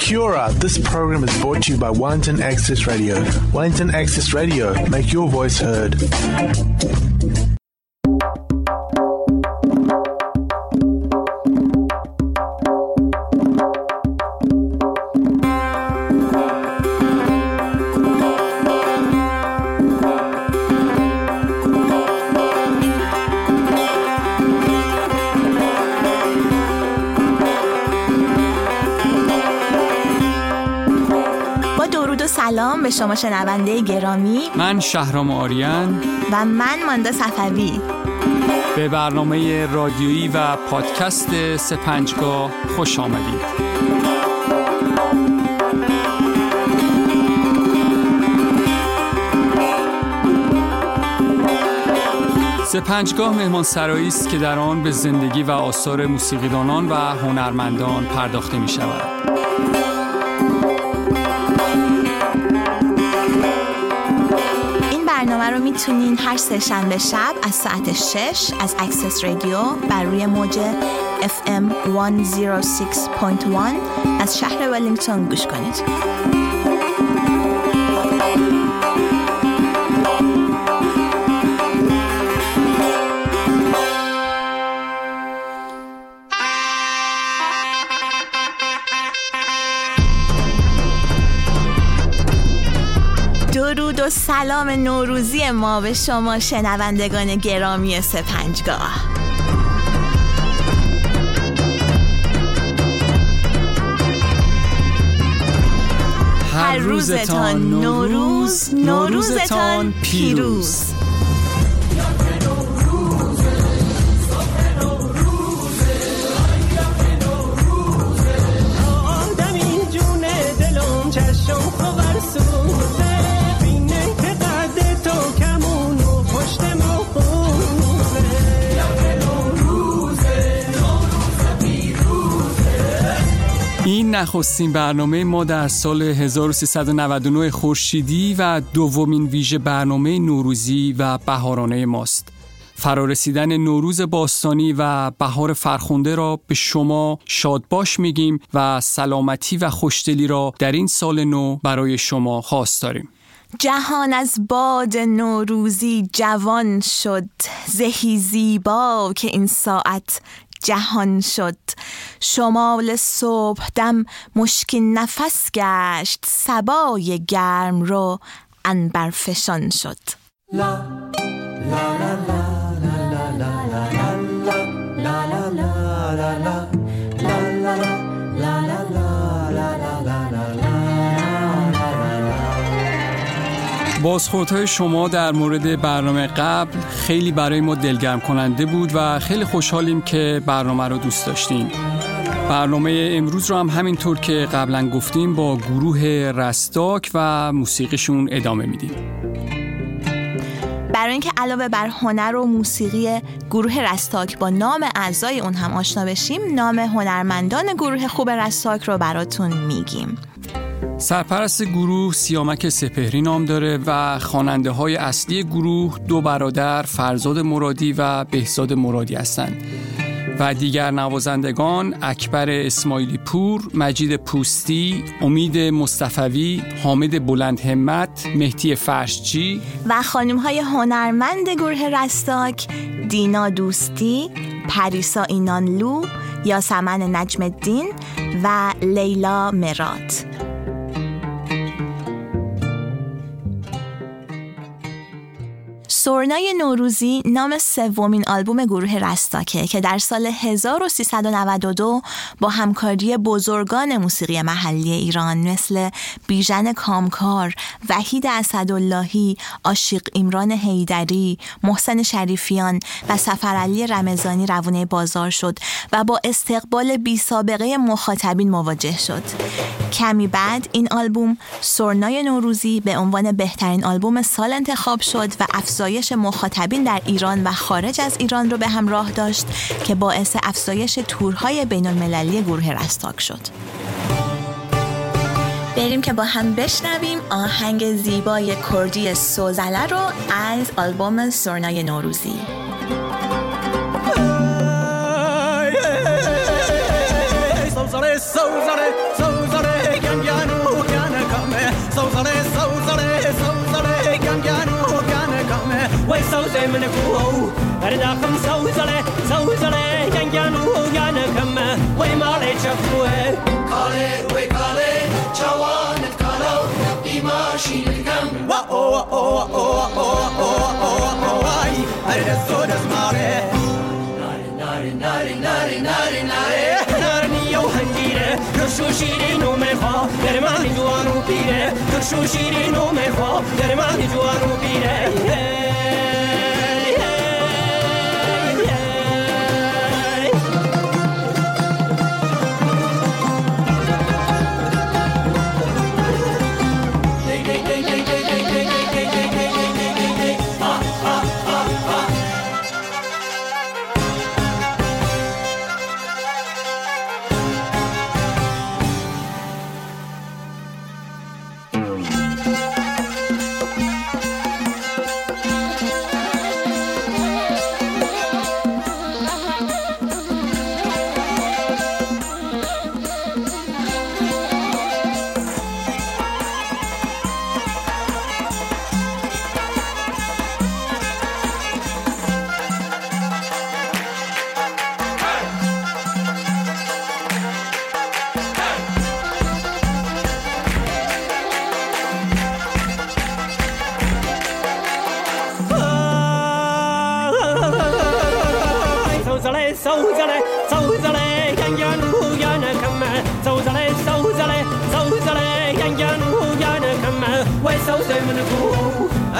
Kia this program is brought to you by Wellington Access Radio. Wellington Access Radio, make your voice heard. سلام به شما شنونده گرامی. من شهرام آریان. و من ماندا صفوی. به برنامه رادیویی و پادکست سپنجگاه خوش آمدید. سپنجگاه مهمان سرایی است که در آن به زندگی و آثار موسیقیدانان و هنرمندان پرداخته می شود. رو می‌تونین هر سه‌شنبه شب از ساعت 6 از Access Radio بر روی موج FM 106.1 از شهر ولینگتون گوش کنید. سلام نوروزی ما به شما شنوندگان گرامی سپنجگاه. هر روزتان نوروز نوروزتان پیروز. نخستین برنامه ما در سال 1399 خورشیدی و دومین ویژه برنامه نوروزی و بهارانه ماست. فرارسیدن نوروز باستانی و بهار فرخنده را به شما شادباش میگیم و سلامتی و خوشدلی را در این سال نو برای شما خواست داریم. جهان از باد نوروزی جوان شد زهی زیبا که این ساعت جهان شد شمال صبح دم مشکین نفس گشت سبای گرم رو انبرفشان شد بازخوردهای شما در مورد برنامه قبل خیلی برای ما دلگرم کننده بود و خیلی خوشحالیم که برنامه رو دوست داشتین برنامه امروز رو هم همینطور که قبلا گفتیم با گروه رستاک و موسیقیشون ادامه میدیم. برای اینکه علاوه بر هنر و موسیقی گروه رستاک با نام اعضای اون هم آشنا بشیم نام هنرمندان گروه خوب رستاک رو براتون میگیم. سرپرست گروه سیامک سپهری نام داره و خواننده های اصلی گروه دو برادر فرزاد مرادی و بهزاد مرادی هستند. و دیگر نوازندگان اکبر اسماعیلی پور، مجید پوستی، امید مصطفوی، حامد بلند همت، مهدی فرشچی و خانم های هنرمند گروه رستاک دینا دوستی، پریسا اینانلو، یاسمن نجم الدین و لیلا مرات سرنای نوروزی نام سومین آلبوم گروه رستاکه که در سال 1392 با همکاری بزرگان موسیقی محلی ایران مثل بیژن کامکار، وحید اسداللهی، عاشق ایمران حیدری، محسن شریفیان و سفرعلی رمضانی روونه بازار شد و با استقبال بی سابقه مخاطبین مواجه شد. کمی بعد این آلبوم سرنای نوروزی به عنوان بهترین آلبوم سال انتخاب شد و افزایش مخاطبین در ایران و خارج از ایران رو به همراه داشت که باعث افزایش تورهای بین المللی گروه رستاک شد. بریم که با هم بشنویم آهنگ زیبای کردی سوزله رو از آلبوم سرنای نوروزی 喂手勢問你估好，你那咁手勢咧，手勢咧，人間路也能看嘛，喂馬來吃苦哎。Kale we kale, chawan et kalau, imashi et kam. Wa o wa o wa o wa o wa o wa o wa o wa i, arre so das mare. Nare nare nare nare nare nare. ترشو شیرین و میخوا درمان جوان و پیره ترشو شیرین و میخوا درمان جوان و پیره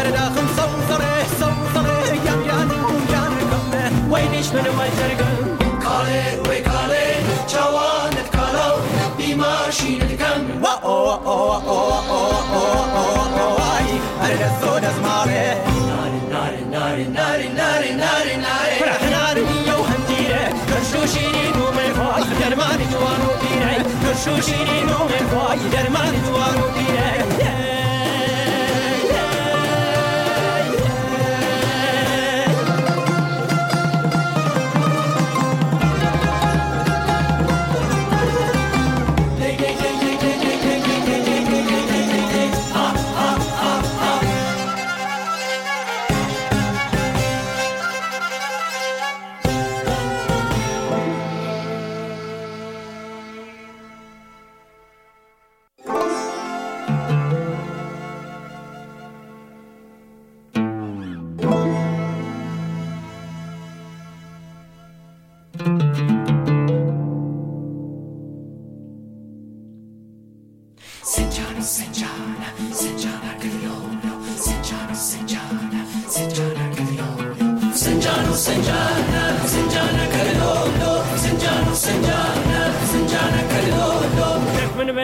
هر داخل صوصره صوصره یم یانه و یانه کمه وی دشمن وی جرگم کاله وی کاله جوانت کالو بی ماشینت کم و أو و أو و أو و أو و أو و أو ای هر دست و دست ماره ناری ناری ناری ناری ناری ناری ناری فرح ناری یو هنجیره کرشو شیرین و میخوای درمان جوان و پیره کرشو شیرین و میخوای درمان جوان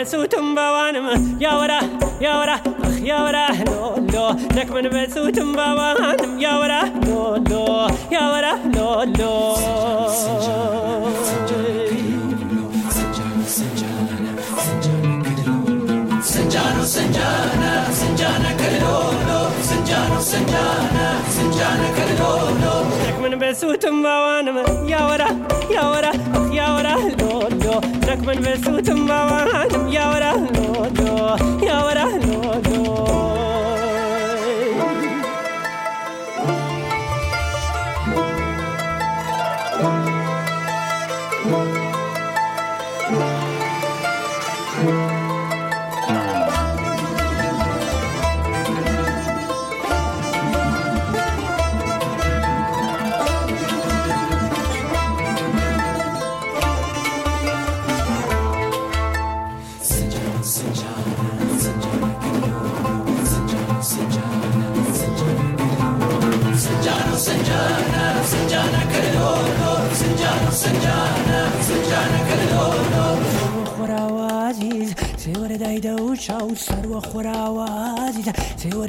በሱቱም በዋንም ያወራ ያወራ ያወራ ሎሎ ነክመን በሱቱም በዋንም ያወራ ሎሎ ያወራ ሎሎ Sinjano, Sinjana, Sinjana, Kalilolo, Sinjano, Sinjana, Sinjana, Kalilolo. Tekman besutum bawanam, yawara, yawara, yawara, lolo. ደክመን በሱ ትማዋንም ያወራህ ሎሎ ያወራህ ሎሎ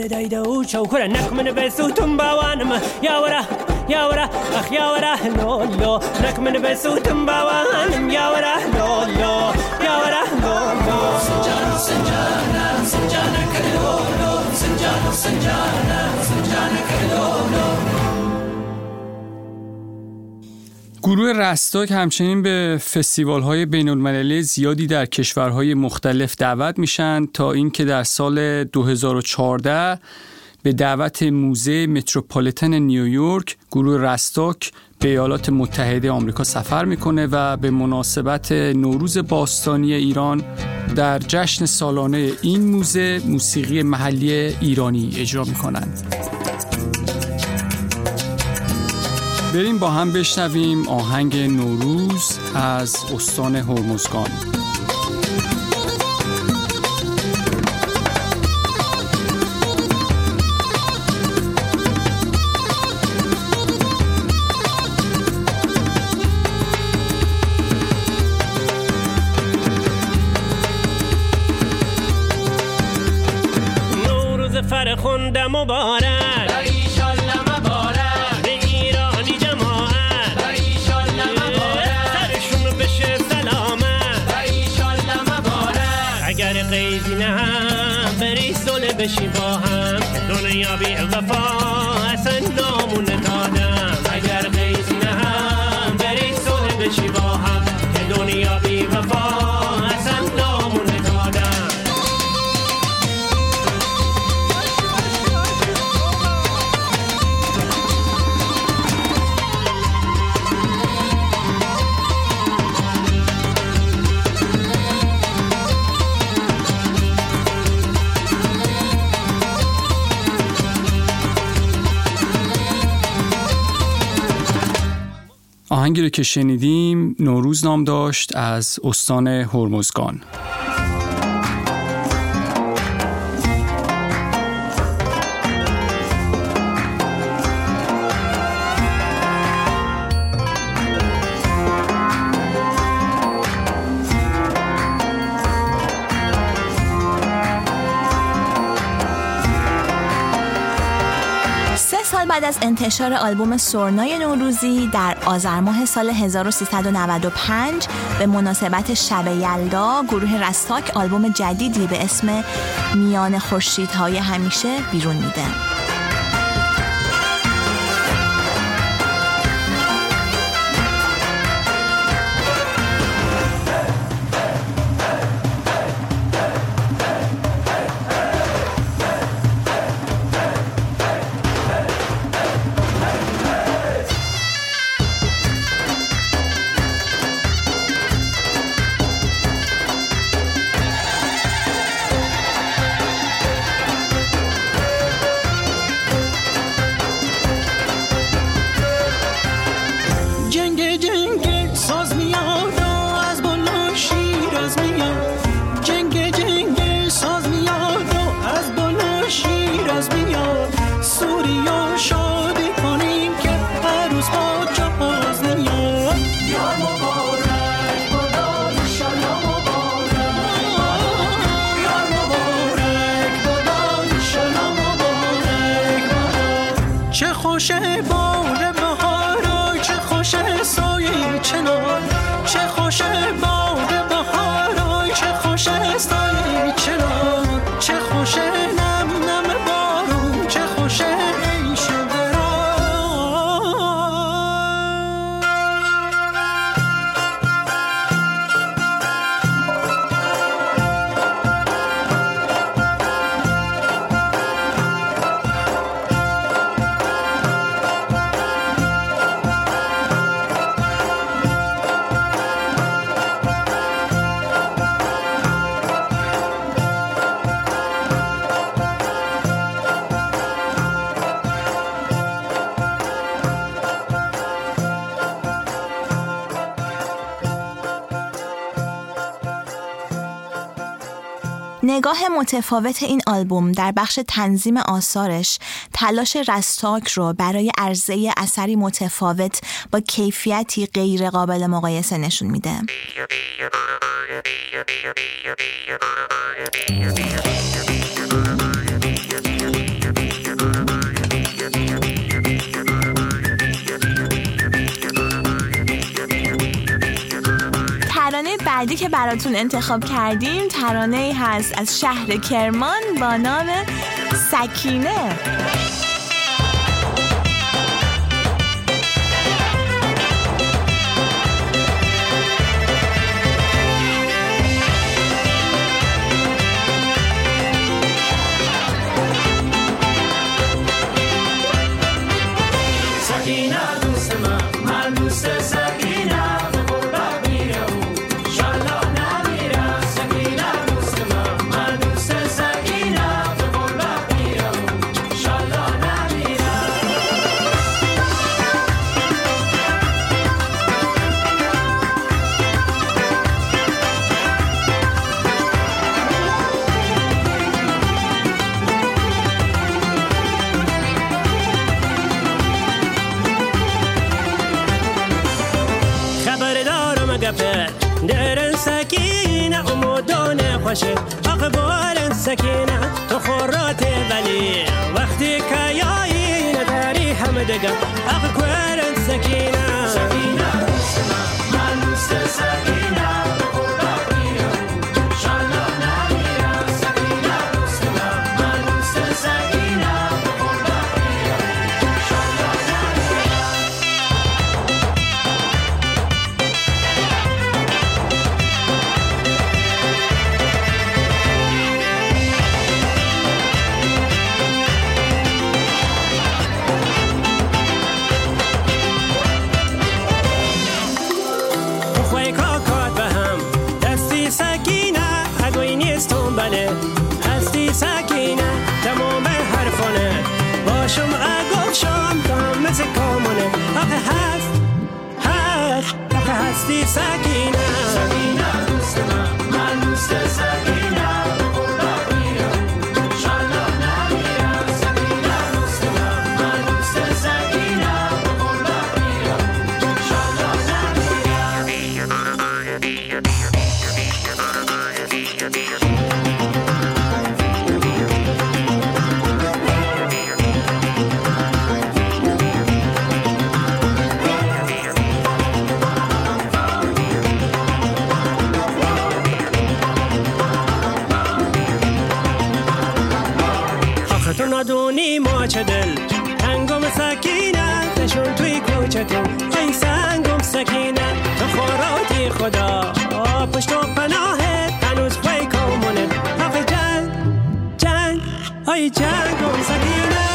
誰だいだおうちゃうほらなくめねべすとんばわぬまやわらやわらあやわらのろなくめねべすとんばわぬやわらのろやわらのろすんじゃなすんじゃなすんじゃなかれろろすんじゃなすんじゃなすんじゃなかれろろ گروه رستاک همچنین به فستیوال های بین المللی زیادی در کشورهای مختلف دعوت میشن تا اینکه در سال 2014 به دعوت موزه متروپولیتن نیویورک گروه رستاک به ایالات متحده آمریکا سفر می‌کنه و به مناسبت نوروز باستانی ایران در جشن سالانه این موزه موسیقی محلی ایرانی اجرا می‌کنند. بریم با هم بشنویم آهنگ نوروز از استان هرمزگان. مبارک بشی با هم دنیا بی ظفاهم آهنگی رو که شنیدیم نوروز نام داشت از استان هرمزگان. بعد از انتشار آلبوم سرنای نوروزی در آذر ماه سال 1395 به مناسبت شب یلدا گروه رستاک آلبوم جدیدی به اسم میان خورشیدهای همیشه بیرون میده. نگاه متفاوت این آلبوم در بخش تنظیم آثارش تلاش رستاک رو برای عرضه اثری متفاوت با کیفیتی غیر قابل مقایسه نشون میده. بعدی که براتون انتخاب کردیم ترانه ای هست از شهر کرمان با نام سکینه. I can have, have, I can have this. ندونی ما چه دل؟ تنگم سکینه نشون توی کوچه تو ای سنگم سکینه تو خوراتی خدا. پشت و پناه هنوز پای کامونه آخه جنگ جنگ ای جنگم سکینه.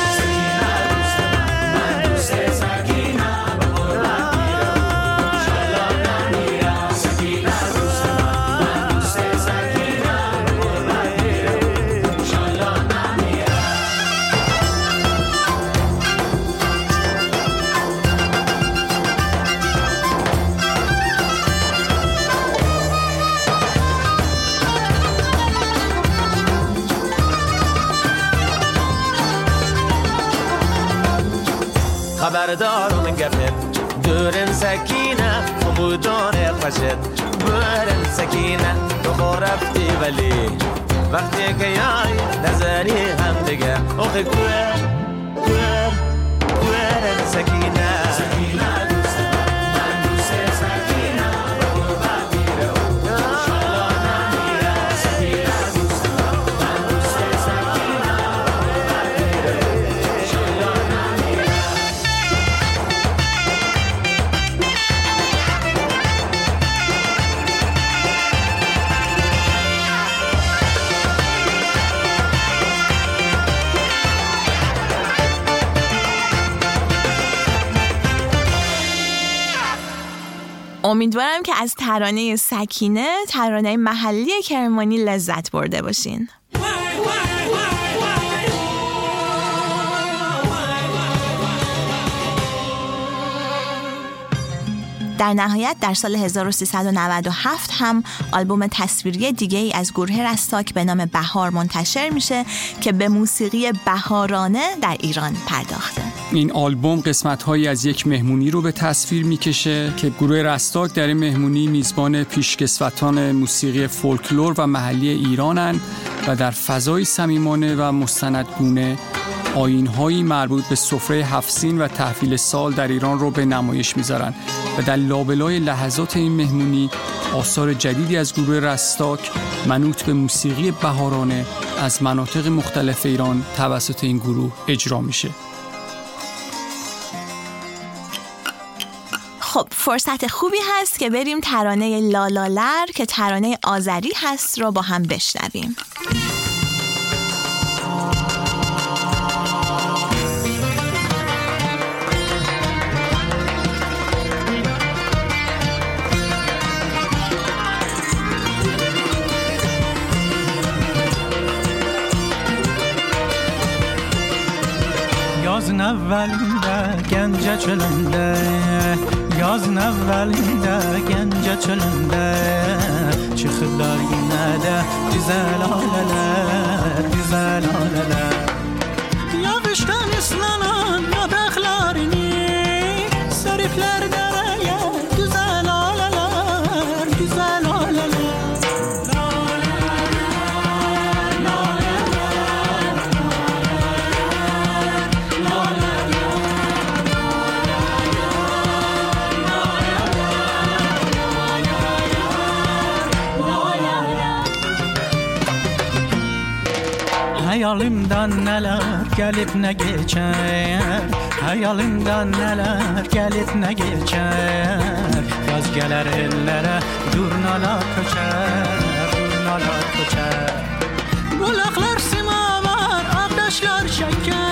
خبردارم گفت دورن سکینه امودان خوشت برن سکینه تو رفتی ولی وقتی که یای نظری هم دیگه اوخی کوه کوه کوه سکینه سکینه امیدوارم که از ترانه سکینه ترانه محلی کرمانی لذت برده باشین. در نهایت در سال 1397 هم آلبوم تصویری دیگه ای از گروه رستاک به نام بهار منتشر میشه که به موسیقی بهارانه در ایران پرداخته. این آلبوم قسمت هایی از یک مهمونی رو به تصویر می‌کشه که گروه رستاک در این مهمونی میزبان پیشکسوتان موسیقی فولکلور و محلی ایرانند و در فضای صمیمانه و مستندگونه آینهایی مربوط به سفره هفسین و تحویل سال در ایران رو به نمایش می‌ذارن و در لابلای لحظات این مهمونی آثار جدیدی از گروه رستاک منوط به موسیقی بهارانه از مناطق مختلف ایران توسط این گروه اجرا میشه. خب فرصت خوبی هست که بریم ترانه لالالر که ترانه آذری هست رو با هم بشنویم. Evvelinde gence çölünde. Yazın evvelinde gence çölünde. Çıkırlar yine de güzel aleler Güzel aleler. Yağıştan ıslanan yapraklarını Seripler Hayalimden neler gelip ne geçer? Hayalimden neler gelip ne geçer? Yaz gelir ellere durnalar köçer Durnalar köçer. Kulaklar simavar, akdaşlar şeker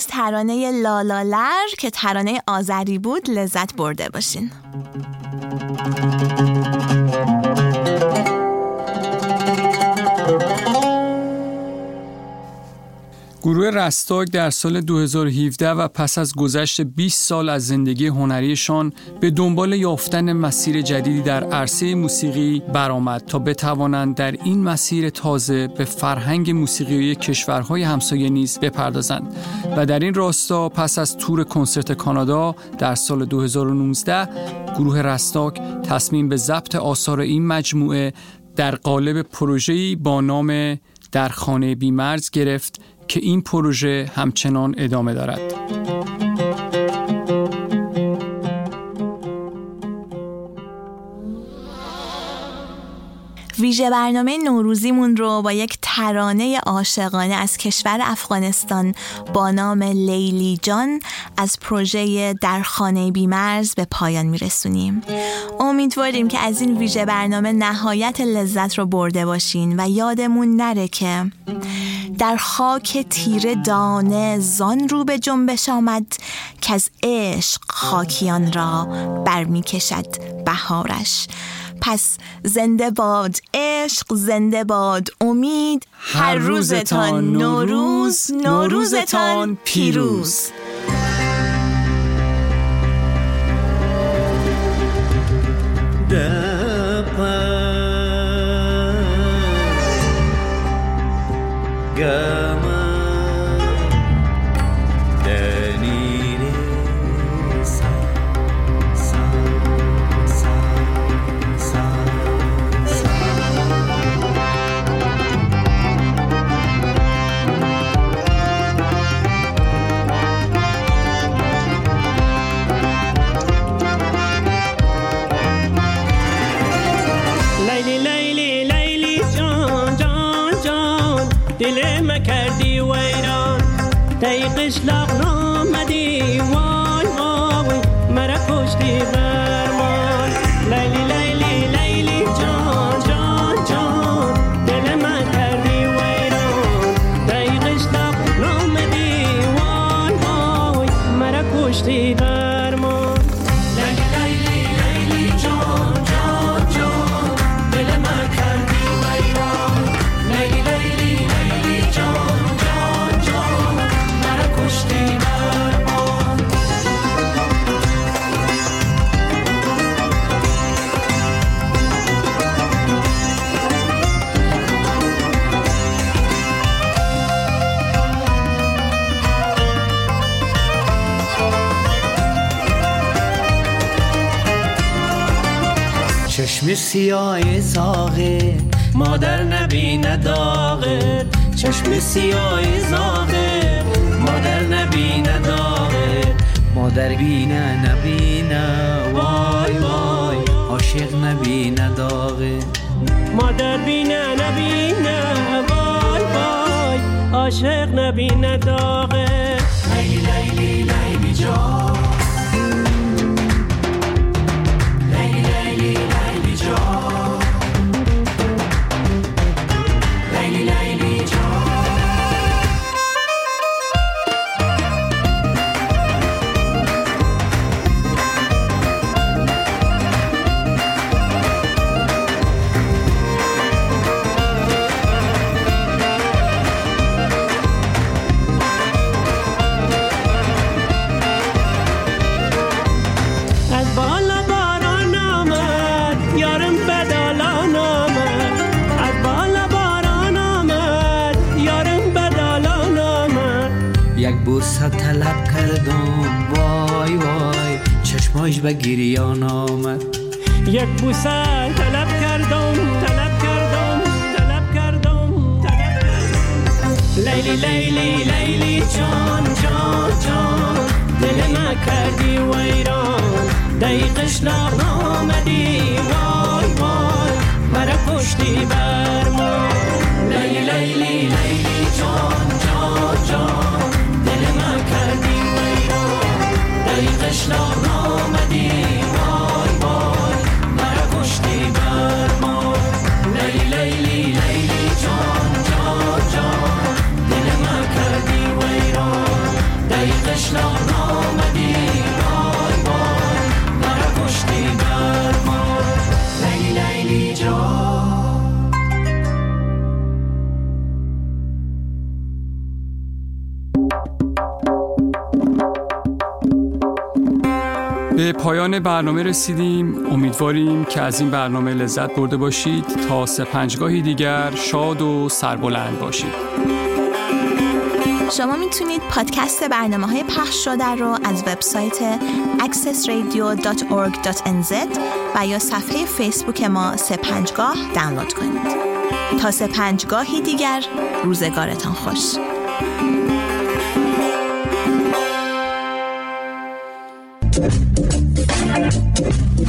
از ترانه لالالر که ترانه آذری بود لذت برده باشین. گروه رستاک در سال 2017 و پس از گذشت 20 سال از زندگی هنریشان به دنبال یافتن مسیر جدیدی در عرصه موسیقی برآمد تا بتوانند در این مسیر تازه به فرهنگ موسیقی کشورهای همسایه نیز بپردازند و در این راستا پس از تور کنسرت کانادا در سال 2019 گروه رستاک تصمیم به ضبط آثار این مجموعه در قالب پروژه‌ای با نام در خانه بیمرز گرفت که این پروژه همچنان ادامه دارد. ویژه برنامه نوروزیمون رو با یک ترانه عاشقانه از کشور افغانستان با نام لیلی جان از پروژه در خانه بیمرز به پایان میرسونیم. امیدواریم که از این ویژه برنامه نهایت لذت رو برده باشین و یادمون نره که در خاک تیره دانه زان رو به جنبش آمد که از عشق خاکیان را برمی کشد بهارش. پس زنده باد عشق زنده باد امید هر روزتان نوروز نوروزتان پیروز. لیلی Krishna. سیاه زاغه مادر نبینه داغه مادر بینه نبینه وای وای عاشق نبینه داغه. مادر بینه نبینه وای وای عاشق نبینه داغه. لیلی لیلی لیلی جان. بوسه طلب کردم. وای وای چشماش به گریان آمد. یک بوسه طلب کردم طلب کردم طلب کردم لیلی لیلی لیلی جان جان جان دل ما کردی ویران. دقیقش آمدی. وای وای مرا کشتی بر ما. لیلی لیلی لیلی جان جان جان. کردی ویران دقیقش آمدی وای وای مرا کشتی بر ما لیلی لیلی جان جان جان دل ما کردی ویران دقیقش آمدی پایان برنامه رسیدیم. امیدواریم که از این برنامه لذت برده باشید. تا سه پنجگاهی دیگر شاد و سربلند باشید. شما می‌تونید پادکست برنامه های پخش شده رو از وبسایت accessradio.org.nz و یا صفحه فیسبوک ما سه پنجگاه دانلود کنید. تا سه پنجگاهی دیگر روزگارتان خوش.